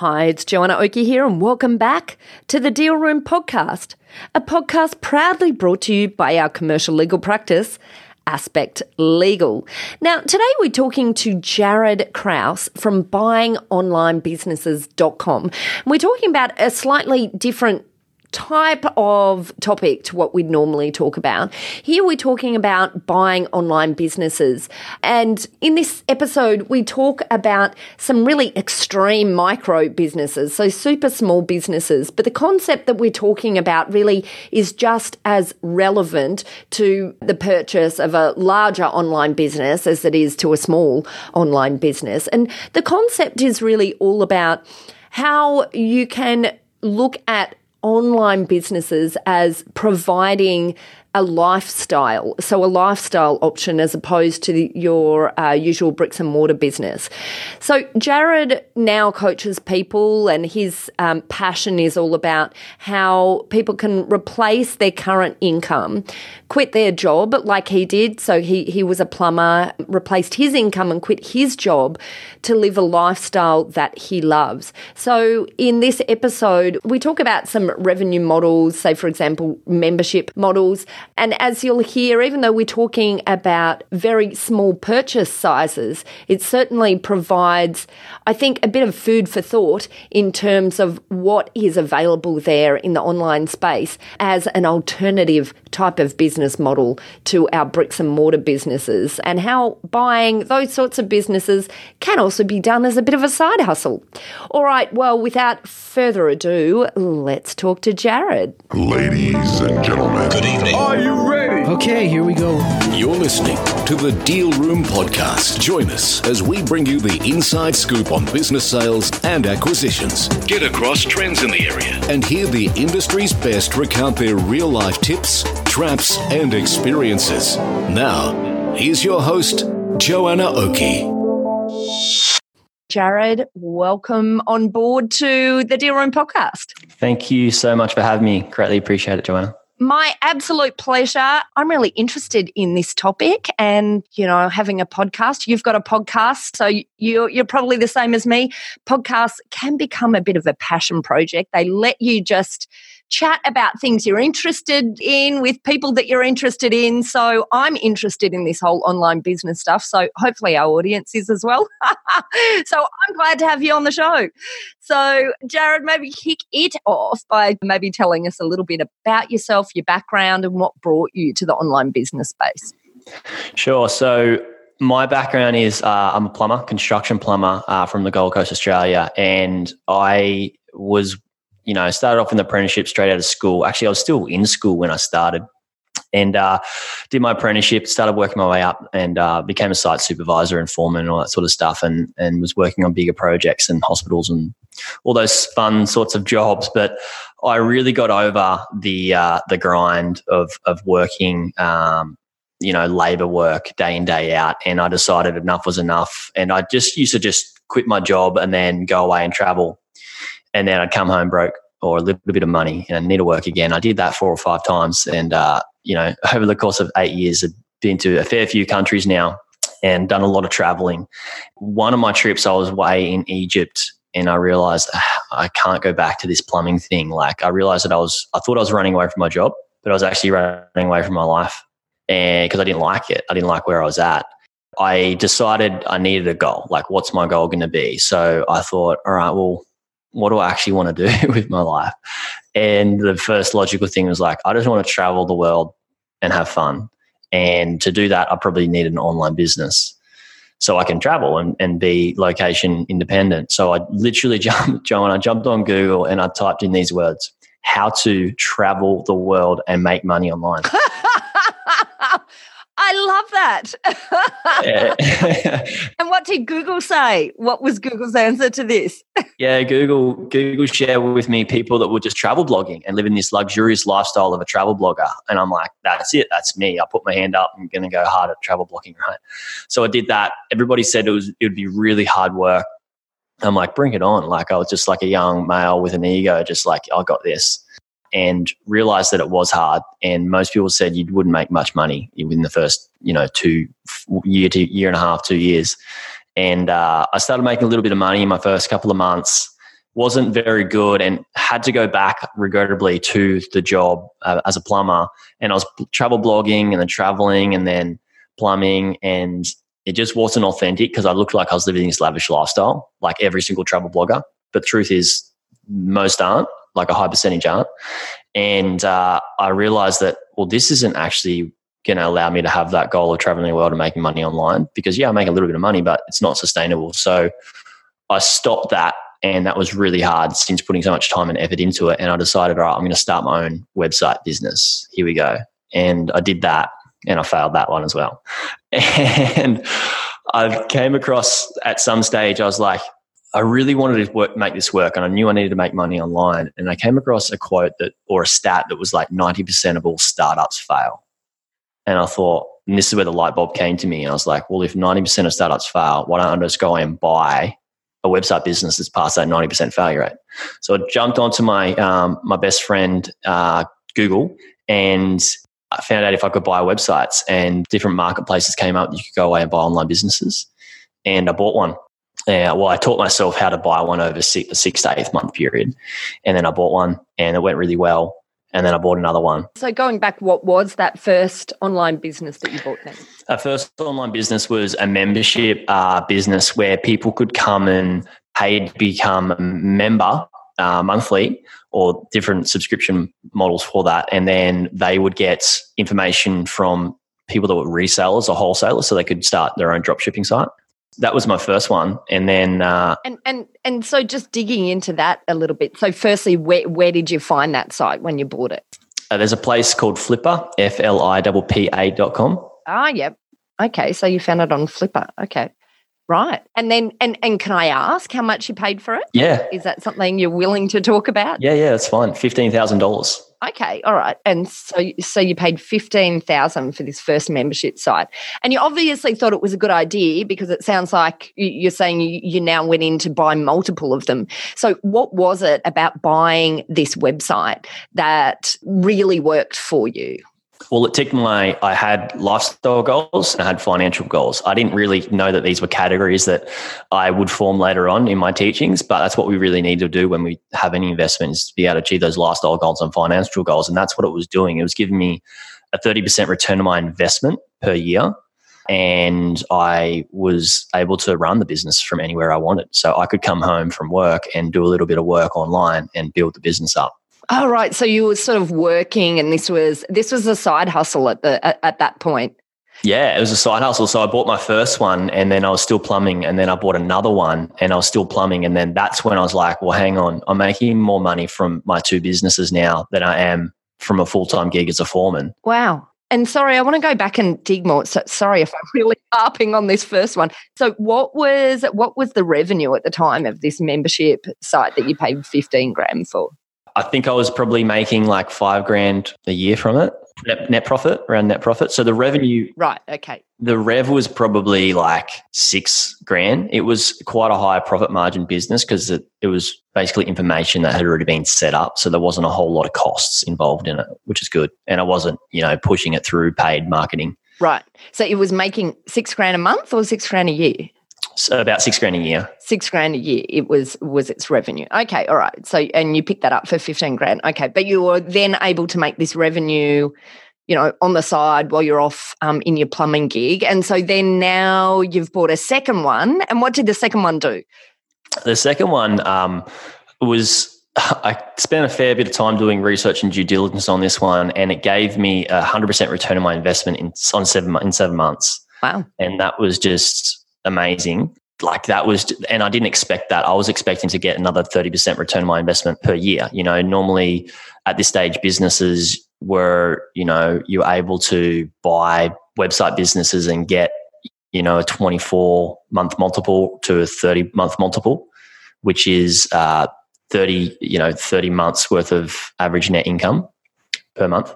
Hi, it's Joanna Oakey here, and welcome back to the Deal Room Podcast, a podcast proudly brought to you by our commercial legal practice, Aspect Legal. Now, today we're talking to Jaryd Krause from buyingonlinebusinesses.com. We're talking about a slightly different type of topic to what we'd normally talk about. Here we're talking about buying online businesses. And in this episode, we talk about some really extreme micro businesses, so super small businesses. But the concept that we're talking about really is just as relevant to the purchase of a larger online business as it is to a small online business. And the concept is really all about how you can look at online businesses as providing a lifestyle, so a lifestyle option as opposed to the, your uh, usual bricks and mortar business. So Jaryd now coaches people, and his um, passion is all about how people can replace their current income, quit their job like he did. So he he was a plumber, replaced his income and quit his job to live a lifestyle that he loves. So in this episode, we talk about some revenue models, say for example membership models and as you'll hear, even though we're talking about very small purchase sizes, it certainly provides, I think, a bit of food for thought in terms of what is available there in the online space as an alternative type of business model to our bricks and mortar businesses and how buying those sorts of businesses can also be done as a bit of a side hustle. All right, well, without further ado, let's talk to Jaryd. Ladies and gentlemen, good evening. Are you ready? Okay, here we go. You're listening to the Deal Room Podcast. Join us as we bring you the inside scoop on business sales and acquisitions. Get across trends in the area and hear the industry's best recount their real life tips, traps, and experiences. Now, here's your host, Joanna Oakey. Jaryd, welcome on board to the Deal Room podcast. Thank you so much for having me. Greatly appreciate it, Joanna. My absolute pleasure. I'm really interested in this topic and, you know, having a podcast. You've got a podcast, so you're, you're probably the same as me. Podcasts can become a bit of a passion project. They let you just chat about things you're interested in with people that you're interested in. So I'm interested in this whole online business stuff. So hopefully our audience is as well. so I'm glad to have you on the show. So, Jaryd, maybe kick it off by maybe telling us a little bit about yourself, your background, and what brought you to the online business space. Sure. So, my background is uh, I'm a plumber, construction plumber uh, from the Gold Coast, Australia, and I was you know, started off in the apprenticeship straight out of school. Actually, I was still in school when I started and uh, did my apprenticeship, started working my way up and uh, became a site supervisor and foreman and all that sort of stuff and, and was working on bigger projects and hospitals and all those fun sorts of jobs. But I really got over the, uh, the grind of, of working, um, you know, labor work day in, day out. And I decided enough was enough. And I just used to just quit my job and then go away and travel and then I'd come home broke or a little bit of money and need to work again. I did that four or five times, and uh, you know, over the course of eight years, I've been to a fair few countries now and done a lot of traveling. One of my trips, I was away in Egypt, and I realized ah, I can't go back to this plumbing thing. Like I realized that I was, I thought I was running away from my job, but I was actually running away from my life, and because I didn't like it, I didn't like where I was at. I decided I needed a goal. Like, what's my goal going to be? So I thought, all right, well, what do I actually want to do with my life? And the first logical thing was like, I just want to travel the world and have fun. And to do that, I probably need an online business so I can travel and, and be location independent. So I literally jumped, Joe, I jumped on Google and I typed in these words how to travel the world and make money online. I love that. and what did Google say? What was Google's answer to this? yeah, Google Google shared with me people that were just travel blogging and living this luxurious lifestyle of a travel blogger. And I'm like, that's it. That's me. I put my hand up. I'm going to go hard at travel blogging, right? So I did that. Everybody said it was it would be really hard work. I'm like, bring it on. Like I was just like a young male with an ego, just like I got this and realized that it was hard. And most people said you wouldn't make much money within the first, you know, two year to year and a half, two years. And uh, I started making a little bit of money in my first couple of months. wasn't very good and had to go back regrettably to the job uh, as a plumber. And I was travel blogging and then traveling and then plumbing and it just wasn't authentic because I looked like I was living this lavish lifestyle, like every single travel blogger. But the truth is, most aren't, like a high percentage aren't. And uh, I realized that, well, this isn't actually going to allow me to have that goal of traveling the world and making money online because, yeah, I make a little bit of money, but it's not sustainable. So I stopped that. And that was really hard since putting so much time and effort into it. And I decided, all right, I'm going to start my own website business. Here we go. And I did that and I failed that one as well. And I came across at some stage, I was like, I really wanted to work, make this work, and I knew I needed to make money online. And I came across a quote that, or a stat that was like 90% of all startups fail. And I thought, and this is where the light bulb came to me. And I was like, well, if 90% of startups fail, why don't I just go and buy a website business that's past that 90% failure rate? So I jumped onto my, um, my best friend, uh, Google, and I found out if I could buy websites and different marketplaces came up. You could go away and buy online businesses. And I bought one. Uh, well, I taught myself how to buy one over six, six to eight month period. And then I bought one and it went really well. And then I bought another one. So, going back, what was that first online business that you bought then? Our first online business was a membership uh, business where people could come and pay to become a member uh, monthly or different subscription models for that. And then they would get information from people that were resellers or wholesalers so they could start their own dropshipping site. That was my first one. And then. Uh, and, and, and so just digging into that a little bit. So, firstly, where, where did you find that site when you bought it? Uh, there's a place called Flippa F L I P P A dot com. Ah, yep. Okay. So you found it on Flippa Okay. Right. And then and and can I ask how much you paid for it? Yeah. Is that something you're willing to talk about? Yeah, yeah, it's fine. Fifteen thousand dollars. Okay, all right. And so so you paid fifteen thousand for this first membership site. And you obviously thought it was a good idea because it sounds like you're saying you, now went in to buy multiple of them. So what was it about buying this website that really worked for you? Well, it ticked my, I had lifestyle goals and I had financial goals. I didn't really know that these were categories that I would form later on in my teachings, but that's what we really need to do when we have any investments to be able to achieve those lifestyle goals and financial goals. And that's what it was doing. It was giving me a 30% return on my investment per year. And I was able to run the business from anywhere I wanted. So I could come home from work and do a little bit of work online and build the business up. Oh, right. So you were sort of working, and this was this was a side hustle at the at, at, that point. Yeah, it was a side hustle. So I bought my first one, and then I was still plumbing, and then I bought another one, and I was still plumbing, and then that's when I was like, well, hang on, I'm making more money from my two businesses now than I am from a full time gig as a foreman. Wow. And sorry, I want to go back and dig more. So, sorry if I'm really harping on this first one. So, what was what was the revenue at the time of this membership site that you paid fifteen grand for? I think I was probably making like five grand a year from it, net, net profit, around net profit. So the revenue. Right. Okay. The rev was probably like six grand. It was quite a high profit margin business because it, it was basically information that had already been set up. So there wasn't a whole lot of costs involved in it, which is good. And I wasn't, you know, pushing it through paid marketing. Right. So it was making six grand a month or six grand a year? So about six grand a year. Six grand a year. It was was its revenue. Okay, all right. So and you picked that up for fifteen grand. Okay, but you were then able to make this revenue, you know, on the side while you're off um, in your plumbing gig. And so then now you've bought a second one. And what did the second one do? The second one um, was I spent a fair bit of time doing research and due diligence on this one, and it gave me a hundred percent return on my investment in on seven in seven months. Wow! And that was just amazing. Like that was, and I didn't expect that. I was expecting to get another 30% return on my investment per year. You know, normally at this stage, businesses were, you know, you're able to buy website businesses and get, you know, a 24 month multiple to a 30 month multiple, which is uh, 30, you know, 30 months worth of average net income per month.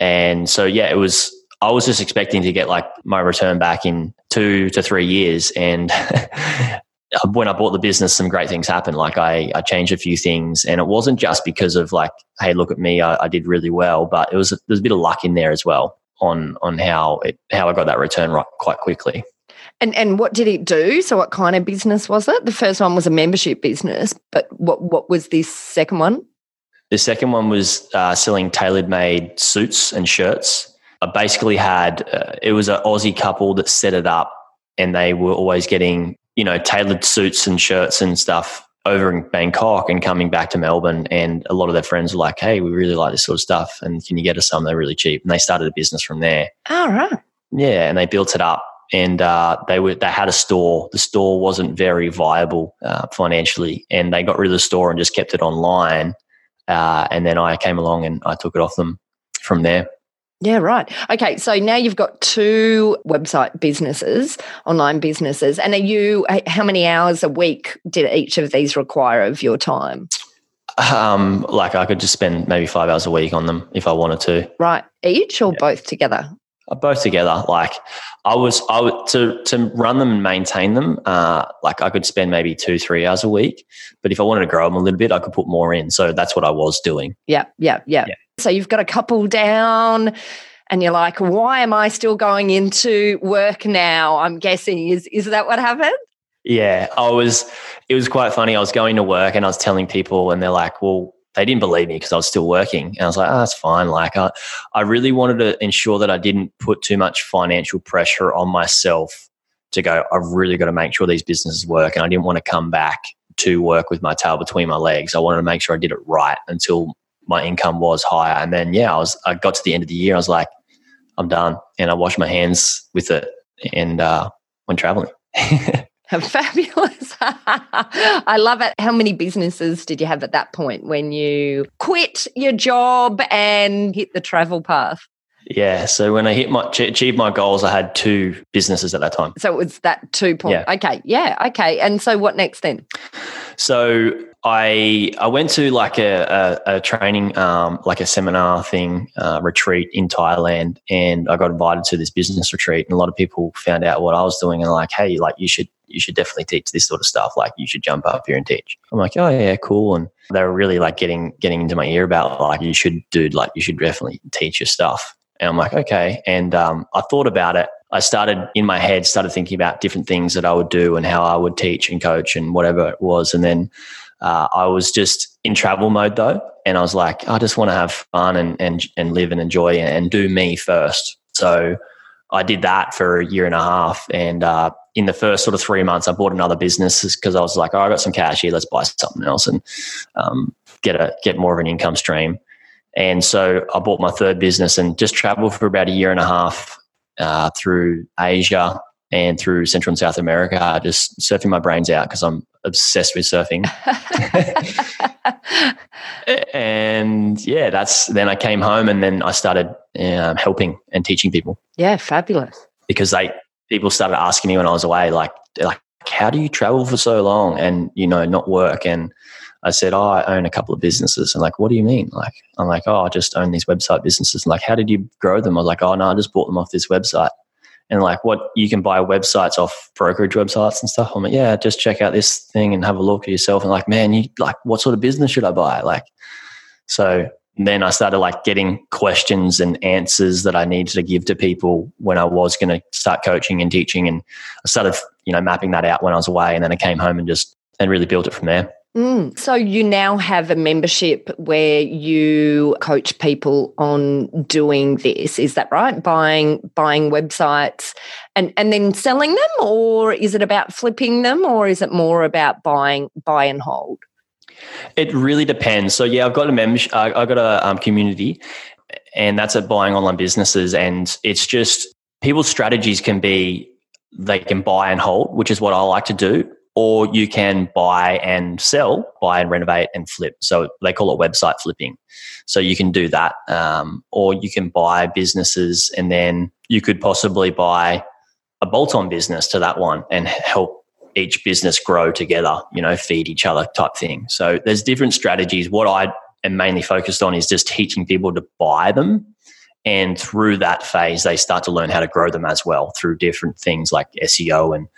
And so, yeah, it was I was just expecting to get like my return back in two to three years. And when I bought the business, some great things happened. Like I, I changed a few things and it wasn't just because of like, Hey, look at me. I, I did really well, but it was, there's a bit of luck in there as well on, on how it, how I got that return right quite quickly. And and what did it do? So what kind of business was it? The first one was a membership business, but what what was this second one? The second one was uh, selling tailored made suits and shirts. I basically had uh, it was an Aussie couple that set it up, and they were always getting you know tailored suits and shirts and stuff over in Bangkok and coming back to Melbourne. And a lot of their friends were like, "Hey, we really like this sort of stuff, and can you get us some? They're really cheap." And they started a business from there. All right. Yeah, and they built it up and uh, they were they had a store. The store wasn't very viable uh, financially, and they got rid of the store and just kept it online. Uh, and then I came along and I took it off them from there. Yeah, right. Okay, so now you've got two website businesses, online businesses, and are you? How many hours a week did each of these require of your time? Um, like I could just spend maybe five hours a week on them if I wanted to. Right, each or yeah. both together? Uh, both together. Like I was, I would to to run them and maintain them. Uh, like I could spend maybe two, three hours a week. But if I wanted to grow them a little bit, I could put more in. So that's what I was doing. Yeah, yeah, yeah. yeah. So you've got a couple down, and you're like, why am I still going into work now? I'm guessing is is that what happened? Yeah, I was. It was quite funny. I was going to work and I was telling people, and they're like, "Well, they didn't believe me because I was still working. And I was like, oh, that's fine. Like, I, I really wanted to ensure that I didn't put too much financial pressure on myself to go, I've really got to make sure these businesses work. And I didn't want to come back to work with my tail between my legs. I wanted to make sure I did it right until my income was higher. And then, yeah, I was, I got to the end of the year. I was like, I'm done. And I washed my hands with it and uh, went traveling. Fabulous. I love it. How many businesses did you have at that point when you quit your job and hit the travel path? Yeah. So when I hit my achieved my goals, I had two businesses at that time. So it was that two point. Yeah. Okay. Yeah. Okay. And so what next then? So I I went to like a, a, a training, um, like a seminar thing, uh, retreat in Thailand, and I got invited to this business retreat. And a lot of people found out what I was doing, and like, hey, like you should you should definitely teach this sort of stuff. Like you should jump up here and teach. I'm like, oh yeah, cool. And they were really like getting getting into my ear about like you should do like you should definitely teach your stuff. And I'm like, okay. And um, I thought about it. I started in my head, started thinking about different things that I would do and how I would teach and coach and whatever it was. And then uh, I was just in travel mode though, and I was like, I just want to have fun and and and live and enjoy and do me first. So I did that for a year and a half, and uh, in the first sort of three months, I bought another business because I was like, oh, I got some cash here, let's buy something else and um, get a get more of an income stream. And so I bought my third business and just traveled for about a year and a half uh, through Asia and through Central and South America, just surfing my brains out because I'm obsessed with surfing. and yeah, that's then I came home and then I started um, helping and teaching people. Yeah, fabulous. Because they people started asking me when I was away, like, like, how do you travel for so long and you know not work? And I said, oh, I own a couple of businesses. And like, what do you mean? Like, I'm like, oh, I just own these website businesses. And like, how did you grow them? I was like, oh no, I just bought them off this website and like what you can buy websites off brokerage websites and stuff. I'm like, yeah, just check out this thing and have a look at yourself. And like, man, you like, what sort of business should I buy? Like, so then I started like getting questions and answers that I needed to give to people when I was going to start coaching and teaching. And I started, you know, mapping that out when I was away. And then I came home and just, and really built it from there. Mm. So you now have a membership where you coach people on doing this. Is that right? Buying buying websites and and then selling them, or is it about flipping them, or is it more about buying buy and hold? It really depends. So yeah, I've got a membership. I've got a um, community, and that's at buying online businesses, and it's just people's strategies can be they can buy and hold, which is what I like to do or you can buy and sell, buy and renovate and flip. So they call it website flipping. So you can do that, um, or you can buy businesses and then you could possibly buy a bolt-on business to that one and help each business grow together. You know, feed each other type thing. So there's different strategies. What I am mainly focused on is just teaching people to buy them and through that phase, they start to learn how to grow them as well through different things like SEO and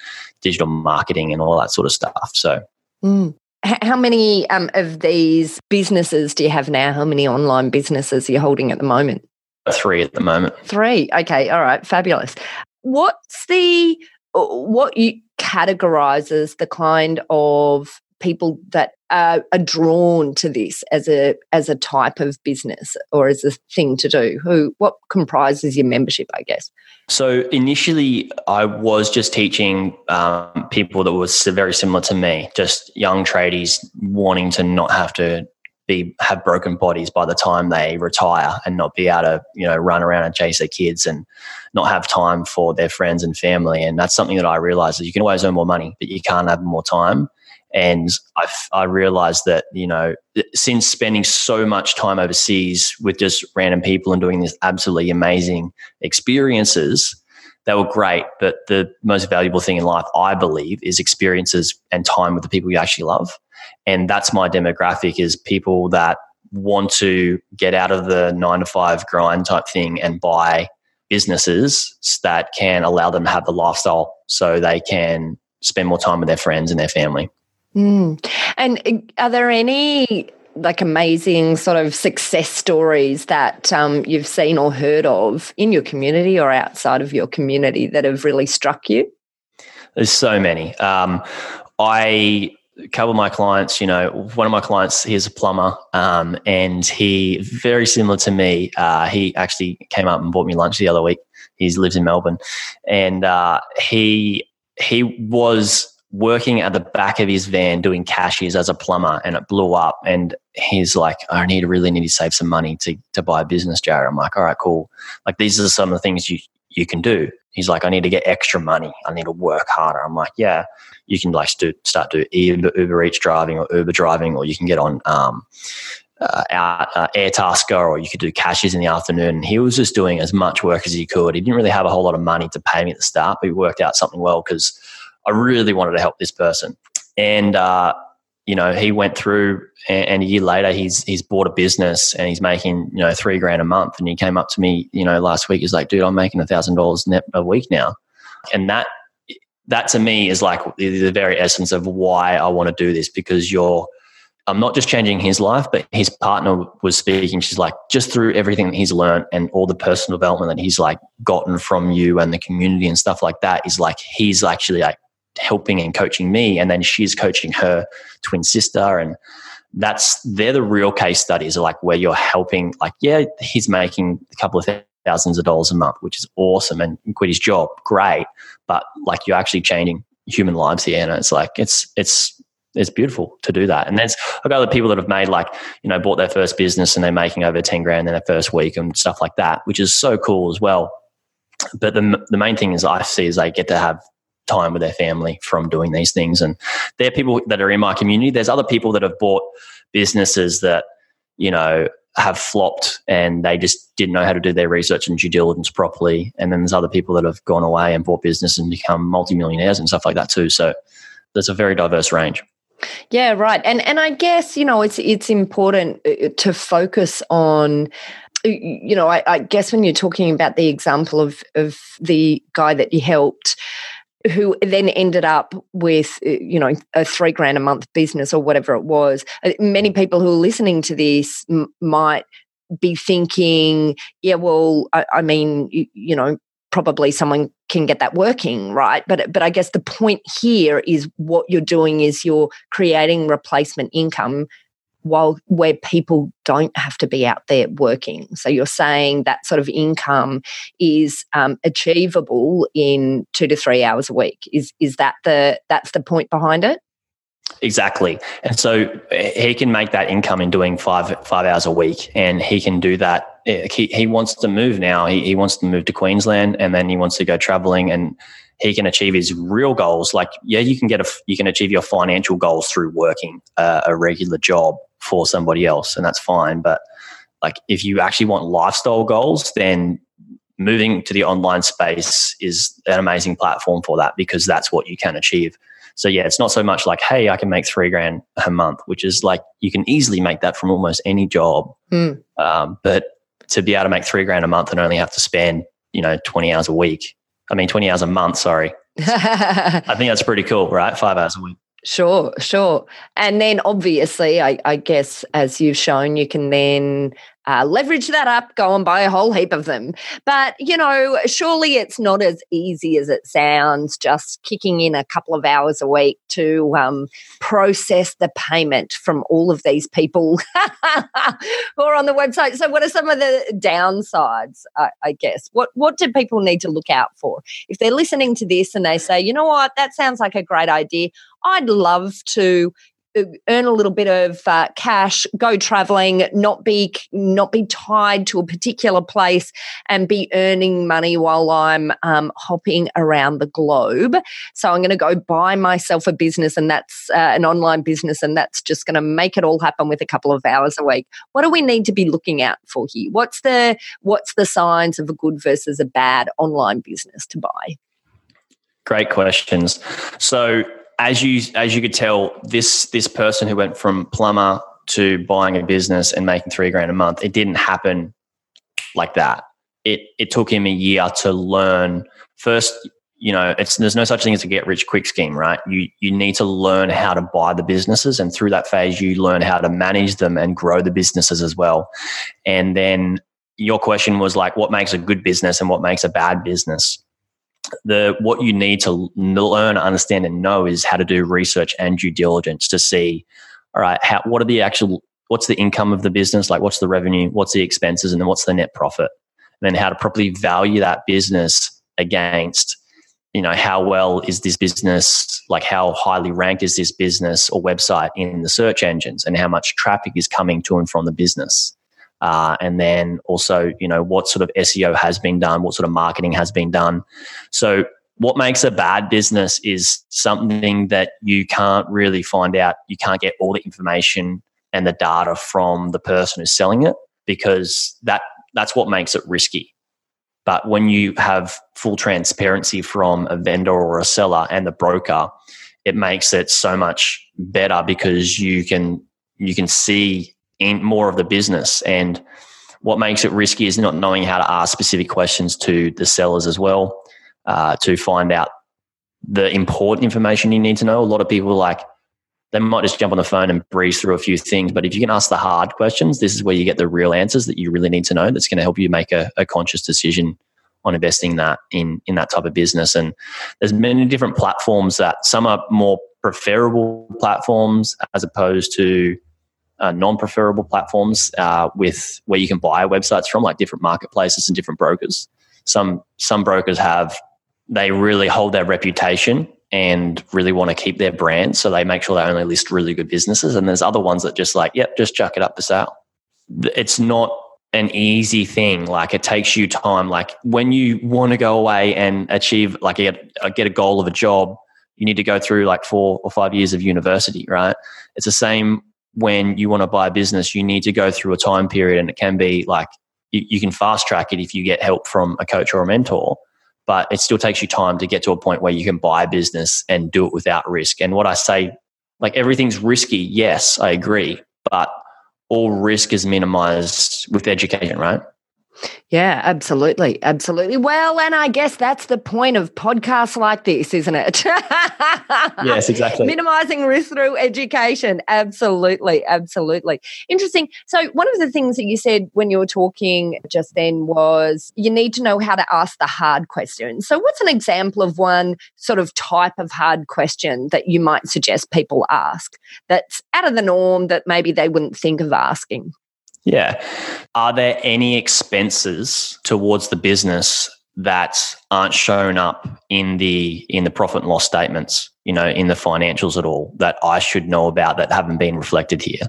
digital marketing and all that sort of stuff. So, mm. how many um, of these businesses do you have now? How many online businesses are you holding at the moment? Three at the moment. Three. Okay. All right. Fabulous. What's the what you categorizes the kind of people that are, are, drawn to this as a as a type of business or as a thing to do who what comprises your membership i guess? So initially i was just teaching um, people that was very similar to me just young tradies wanting to not have to be have broken bodies by the time they retire and not be able to you know run around and chase their kids and not have time for their friends and family. And that's something that i realized is you can always earn more money but you can't have more time and i i realized that you know since spending so much time overseas with just random people and doing these absolutely amazing experiences they were great but the most valuable thing in life i believe is experiences and time with the people you actually love and that's my demographic is people that want to get out of the nine to five grind type thing and buy businesses that can allow them to have the lifestyle so they can spend more time with their friends and their family. Mm. And uh, are there any like amazing sort of success stories that um, you've seen or heard of in your community or outside of your community that have really struck you? There's so many. Um, couple of my clients, you know, one of my clients, he's a plumber, um, and he very similar to me. Uh, he actually came up and bought me lunch the other week. He lives in Melbourne, and uh, he he was working at the back of his van doing cashiers as a plumber, and it blew up. And he's like, "I need to really need to save some money to to buy a business, Jaryd." I'm like, "All right, cool. Like these are some of the things you you can do." He's like, "I need to get extra money. I need to work harder." I'm like, "Yeah." you can like do, start do Uber, Uber Eats driving or Uber driving, or you can get on um, uh, out, uh, Airtasker, or you could do cashiers in the afternoon. he was just doing as much work as he could. He didn't really have a whole lot of money to pay me at the start, but he worked out something well because I really wanted to help this person. And uh, you know, he went through, and, and, a year later, he's he's bought a business and he's making you know three grand a month. And he came up to me, you know, last week. He's like, "Dude, I'm making a thousand dollars net a week now," and that that to me is like the, the very essence of why I want to do this because you're I'm not just changing his life, but his partner was speaking. She's like, just through everything that he's learned and all the personal development that he's like gotten from you and the community and stuff like that is like he's actually like helping and coaching me, and then she's coaching her twin sister, and that's they're the real case studies, like where you're helping. Like, yeah, he's making a couple of thousands of dollars a month, which is awesome, and quit his job, great. But like you're actually changing human lives here, and it's like it's it's it's beautiful to do that. And there's got other people that have made like you know bought their first business and they're making over ten grand in their first week and stuff like that, which is so cool as well. But the the main thing is I see is they get to have time with their family from doing these things, and there are people that are in my community. There's other people that have bought businesses that you know have flopped and they just didn't know how to do their research and due diligence properly. And then there's other people that have gone away and bought business and become multimillionaires and stuff like that too. So there's a very diverse range. Yeah, right. And and I guess you know it's it's important uh, to focus on you know I, I guess when you're talking about the example of of the guy that you helped who then ended up with uh, you know a three grand a month business or whatever it was. Uh, many people who are listening to this m- might be thinking yeah well I, I mean you, you, know probably someone can get that working right? But but i guess the point here is what you're doing is you're creating replacement income while where people don't have to be out there working. So you're saying that sort of income is um, achievable in two to three hours a week. Is is that the that's the point behind it? Exactly. And so he can make that income in doing five five hours a week, and he can do that. He, he wants to move now. He, he wants to move to Queensland, and then he wants to go traveling and he can achieve his real goals. Like, yeah, you can get a, you can achieve your financial goals through working uh, a regular job for somebody else, and that's fine. But like, if you actually want lifestyle goals, then moving to the online space is an amazing platform for that because that's what you can achieve. So yeah, it's not so much like, hey, I can make three grand a month, which is like you can easily make that from almost any job. Mm. Um, but to be able to make three grand a month and only have to spend you know 20 hours a week I mean, 20 hours a month, sorry. I think that's pretty cool, right? Five hours a week. Sure, sure. And then obviously, I, I, guess as you've shown, you can then uh, leverage that up, go and buy a whole heap of them. But, you know, surely it's not as easy as it sounds, just kicking in a couple of hours a week to um, process the payment from all of these people who are on the website. So, what are some of the downsides, I, I guess? What, what do people need to look out for? If they're listening to this and they say, you know what, that sounds like a great idea. I'd love to earn a little bit of uh, cash, go traveling, not be not be tied to a particular place, and be earning money while I'm um, hopping around the globe. So I'm going to go buy myself a business, and that's uh, an online business, and that's just going to make it all happen with a couple of hours a week. What do we need to be looking out for here? What's the what's the signs of a good versus a bad online business to buy? Great questions. So as you as you could tell, this this person who went from plumber to buying a business and making three grand a month, it didn't happen like that. It it took him a year to learn. First, you know, it's there's no such thing as a get rich quick scheme, right? You you need to learn how to buy the businesses, and through that phase, you learn how to manage them and grow the businesses as well. And then your question was like, what makes a good business and what makes a bad business? The what you need to learn, understand, and know is how to do research and due diligence to see, all right, how what are the actual what's the income of the business, like what's the revenue, what's the expenses, and then what's the net profit, and then how to properly value that business against you know how well is this business like how highly ranked is this business or website in the search engines and how much traffic is coming to and from the business uh, and then also, you know, what sort of SEO has been done, what sort of marketing has been done. So, what makes a bad business is something that you can't really find out. You can't get all the information and the data from the person who's selling it because that that's what makes it risky. But when you have full transparency from a vendor or a seller and the broker, it makes it so much better because you can you can see in more of the business. And what makes it risky is not knowing how to ask specific questions to the sellers as well uh, to find out the important information you need to know. A lot of people like they might just jump on the phone and breeze through a few things, but if you can ask the hard questions, this is where you get the real answers that you really need to know. That's going to help you make a, a conscious decision on investing that in in that type of business. And there's many different platforms that some are more preferable platforms as opposed to uh, non-preferable platforms uh, with where you can buy websites from, like different marketplaces and different brokers. Some some brokers have they really hold their reputation and really want to keep their brand, so they make sure they only list really good businesses. And there's other ones that just like, yep, just chuck it up for sale. It's not an easy thing. Like it takes you time. Like when you want to go away and achieve, like get, get a goal of a job, you need to go through like four or five years of university, right? It's the same when you want to buy a business, you need to go through a time period, and it can be like you, you, can fast track it if you get help from a coach or a mentor, but it still takes you time to get to a point where you can buy a business and do it without risk. And what I say, like everything's risky, yes, I agree, but all risk is minimized with education, right? Yeah, absolutely. Absolutely. Well, and I guess that's the point of podcasts like this, isn't it? yes, exactly. Minimizing risk through education. Absolutely. Absolutely. Interesting. So, one of the things that you said when you were talking just then was you need to know how to ask the hard questions. So, what's an example of one sort of type of hard question that you might suggest people ask that's out of the norm that maybe they wouldn't think of asking? Yeah. Are there any expenses towards the business that aren't shown up in the in the profit and loss statements, you know, in the financials at all that I should know about that haven't been reflected here?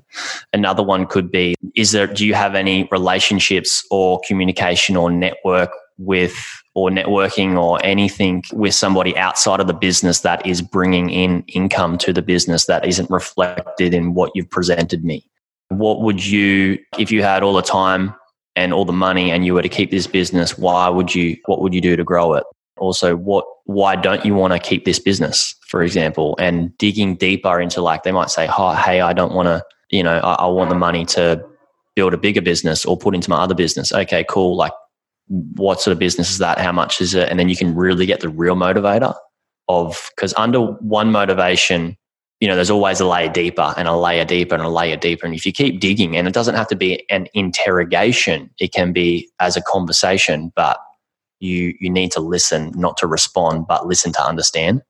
Another one could be is there do you have any relationships or communication or network with or networking or anything with somebody outside of the business that is bringing in income to the business that isn't reflected in what you've presented me what would you, if you had all the time and all the money and you were to keep this business, why would you, what would you do to grow it? Also, what, why don't you want to keep this business, for example? And digging deeper into like, they might say, oh, hey, I don't want to, you know, I, I want the money to build a bigger business or put into my other business. Okay, cool. Like, what sort of business is that? How much is it? And then you can really get the real motivator of, because under one motivation, you know, there's always a layer deeper and a layer deeper and a layer deeper. And if you keep digging, and it doesn't have to be an interrogation, it can be as a conversation, but you you need to listen, not to respond, but listen to understand.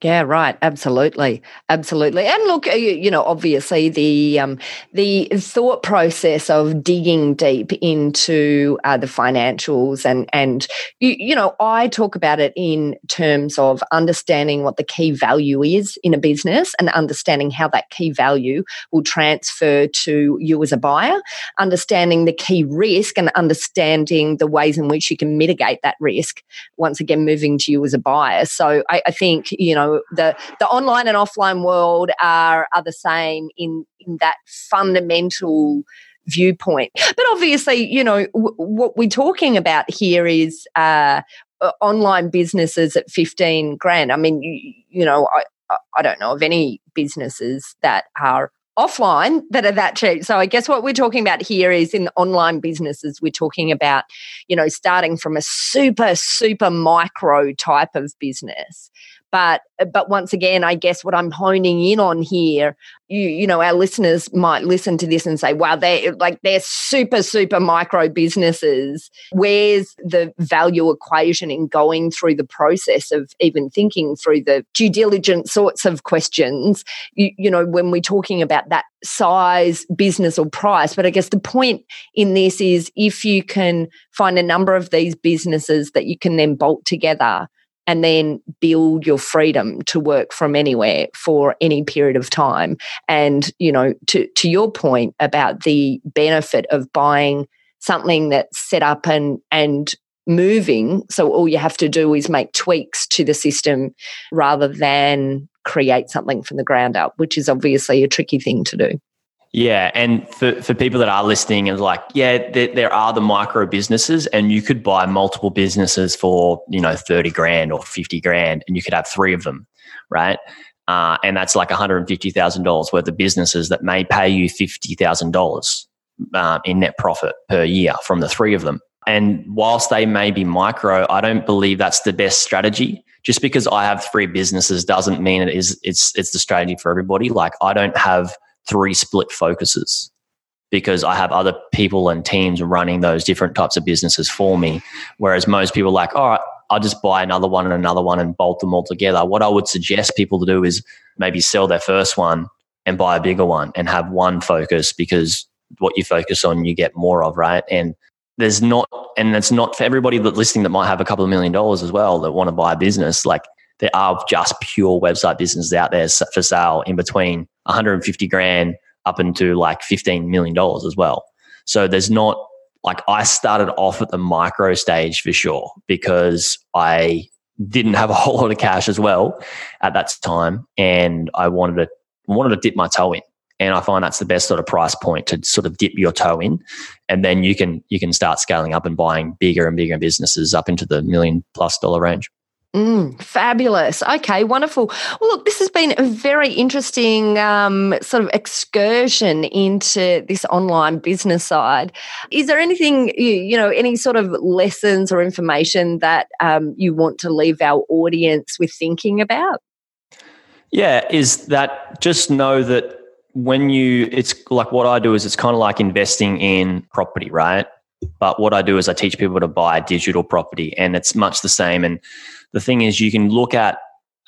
Yeah, right. Absolutely, absolutely. And look, you know, obviously the um, the thought process of digging deep into uh, the financials and and you, you know, I talk about it in terms of understanding what the key value is in a business and understanding how that key value will transfer to you as a buyer, understanding the key risk and understanding the ways in which you can mitigate that risk. Once again, moving to you as a buyer. So I, I think you know the the online and offline world are are the same in in that fundamental viewpoint. But obviously, you know w- what we're talking about here is uh, online businesses at fifteen grand. I mean, you, you know, I I don't know of any businesses that are offline that are that cheap. So I guess what we're talking about here is in online businesses, we're talking about, you know, starting from a super, super micro type of business but uh, but once again, I guess what I'm honing in on here, you you know, our listeners might listen to this and say, "Wow, they're like they're super super micro businesses." Where's the value equation in going through the process of even thinking through the due diligence sorts of questions? You, you know, when we're talking about that size, business, or price. But I guess the point in this is if you can find a number of these businesses that you can then bolt together and then build your freedom to work from anywhere for any period of time. And, you know, to, to your point about the benefit of buying something that's set up and, and moving. So all you have to do is make tweaks to the system rather than create something from the ground up, which is obviously a tricky thing to do. Yeah, and for, for people that are listening and like, yeah, there, there, are the micro businesses, and you could buy multiple businesses for you know thirty grand or fifty grand, and you could have three of them, right? Uh, and that's like one hundred and fifty thousand dollars worth of businesses that may pay you fifty thousand uh, dollars in net profit per year from the three of them. And whilst they may be micro, I don't believe that's the best strategy. Just because I have three businesses doesn't mean it is it's it's the strategy for everybody. Like I don't have three split focuses because I have other people and teams running those different types of businesses for me. Whereas most people are like, all right, I'll just buy another one and another one and bolt them all together. What I would suggest people to do is maybe sell their first one and buy a bigger one and have one focus because what you focus on, you get more of, right? And there's not, and it's not for everybody that listening that might have a couple of million dollars as well that want to buy a business. Like there are just pure website businesses out there for sale in between 150 grand up into like 15 million dollars as well. So there's not like I started off at the micro stage for sure because I didn't have a whole lot of cash as well at that time and I wanted to wanted to dip my toe in and I find that's the best sort of price point to sort of dip your toe in, and then you can you can start scaling up and buying bigger and bigger businesses up into the million plus dollar range. Mm, fabulous. Okay, wonderful. Well, look, this has been a very interesting um, sort of excursion into this online business side. Is there anything, you, you know, any sort of lessons or information that um, you want to leave our audience with thinking about? Yeah, is that just know that when you, it's like what I do is it's kind of like investing in property, right? But what I do is I teach people to buy digital property, and it's much the same. And the thing is, you can look at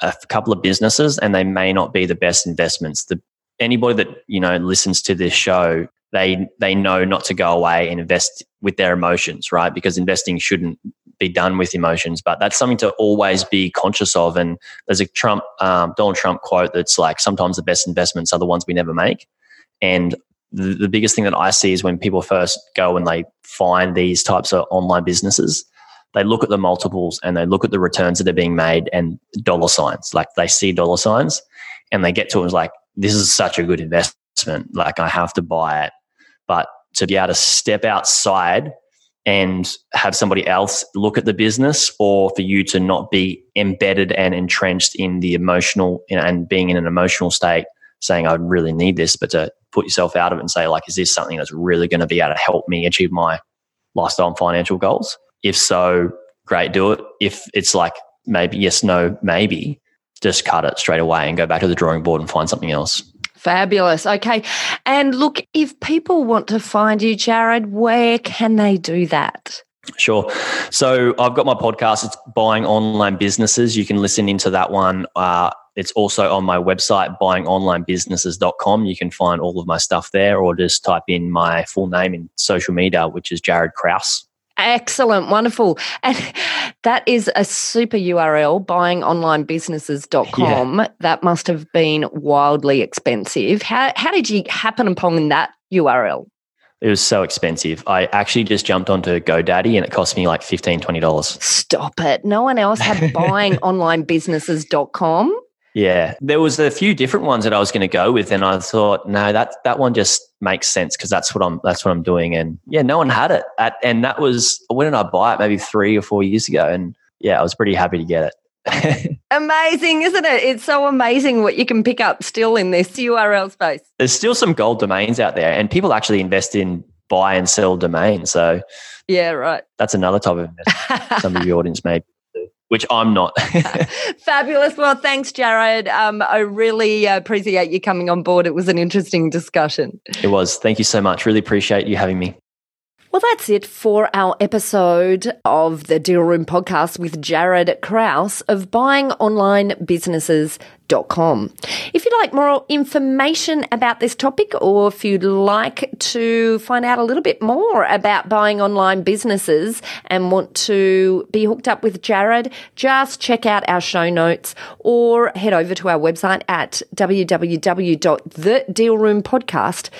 a couple of businesses, and they may not be the best investments. The anybody that you know listens to this show, they they know not to go away and invest with their emotions, right? Because investing shouldn't be done with emotions, but that's something to always be conscious of. And there's a Trump, um, Donald Trump quote that's like, sometimes the best investments are the ones we never make. And the, the biggest thing that I see is when people first go and they find these types of online businesses, they look at the multiples and they look at the returns that are being made and dollar signs. Like they see dollar signs and they get to it and like, this is such a good investment. Like I have to buy it. But to be able to step outside and have somebody else look at the business or for you to not be embedded and entrenched in the emotional and being in an emotional state saying I really need this, but to put yourself out of it and say, like, is this something that's really going to be able to help me achieve my lifestyle and financial goals? If so, great, do it. If it's like maybe yes, no, maybe, just cut it straight away and go back to the drawing board and find something else. Fabulous. Okay. And look, if people want to find you, Jaryd, where can they do that? Sure. So I've got my podcast. It's Buying Online Businesses. You can listen into that one. Uh, it's also on my website, buyingonlinebusinesses.com. You can find all of my stuff there or just type in my full name in social media, which is Jaryd Krause. Excellent, wonderful. And that is a super URL, buyingonlinebusinesses.com. Yeah. That must have been wildly expensive. How, how did you happen upon that URL? It was so expensive. I actually just jumped onto GoDaddy and it cost me like $15, $20. Stop it. No one else had buyingonlinebusinesses.com. Yeah, there was a few different ones that I was going to go with, and I thought, no, that that one just makes sense because that's what I'm that's what I'm doing. And yeah, no one had it, At, and that was when did I buy it? Maybe three or four years ago, and yeah, I was pretty happy to get it. amazing, isn't it? It's so amazing what you can pick up still in this URL space. There's still some gold domains out there, and people actually invest in buy and sell domains. So yeah, right. That's another type of investment. some of your audience may which I'm not. Fabulous. Well, thanks, Jaryd. Um, I really appreciate you coming on board. It was an interesting discussion. It was. Thank you so much. Really appreciate you having me. Well, that's it for our episode of the Deal Room podcast with Jaryd Krause of buyingonlinebusinesses.com. If you'd like more information about this topic or if you'd like to find out a little bit more about buying online businesses and want to be hooked up with Jaryd, just check out our show notes or head over to our website at www.thedealroompodcast.com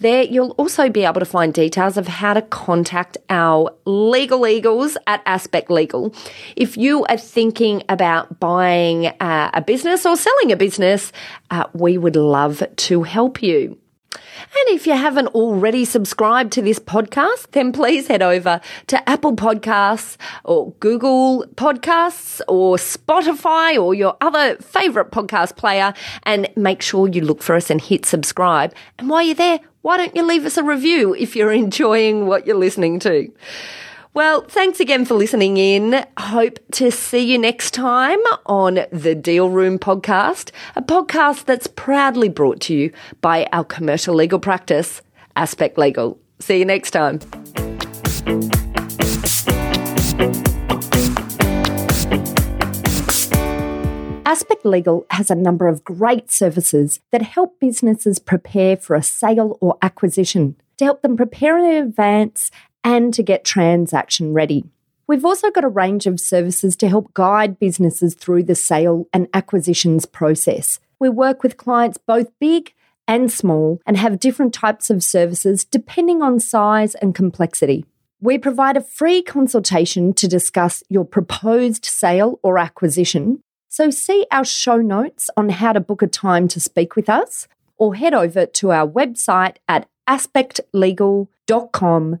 There, you'll also be able to find details of how to contact our legal eagles at Aspect Legal. If you are thinking about buying uh, a business or selling a business, uh, we would love to help you. And if you haven't already subscribed to this podcast, then please head over to Apple Podcasts or Google Podcasts or Spotify or your other favorite podcast player and make sure you look for us and hit subscribe. And while you're there, why don't you leave us a review if you're enjoying what you're listening to? Well, thanks again for listening in. Hope to see you next time on the Deal Room podcast, a podcast that's proudly brought to you by our commercial legal practice, Aspect Legal. See you next time. Aspect Legal has a number of great services that help businesses prepare for a sale or acquisition, to help them prepare in advance and to get transaction ready. We've also got a range of services to help guide businesses through the sale and acquisitions process. We work with clients both big and small and have different types of services depending on size and complexity. We provide a free consultation to discuss your proposed sale or acquisition. So, see our show notes on how to book a time to speak with us, or head over to our website at aspectlegal.com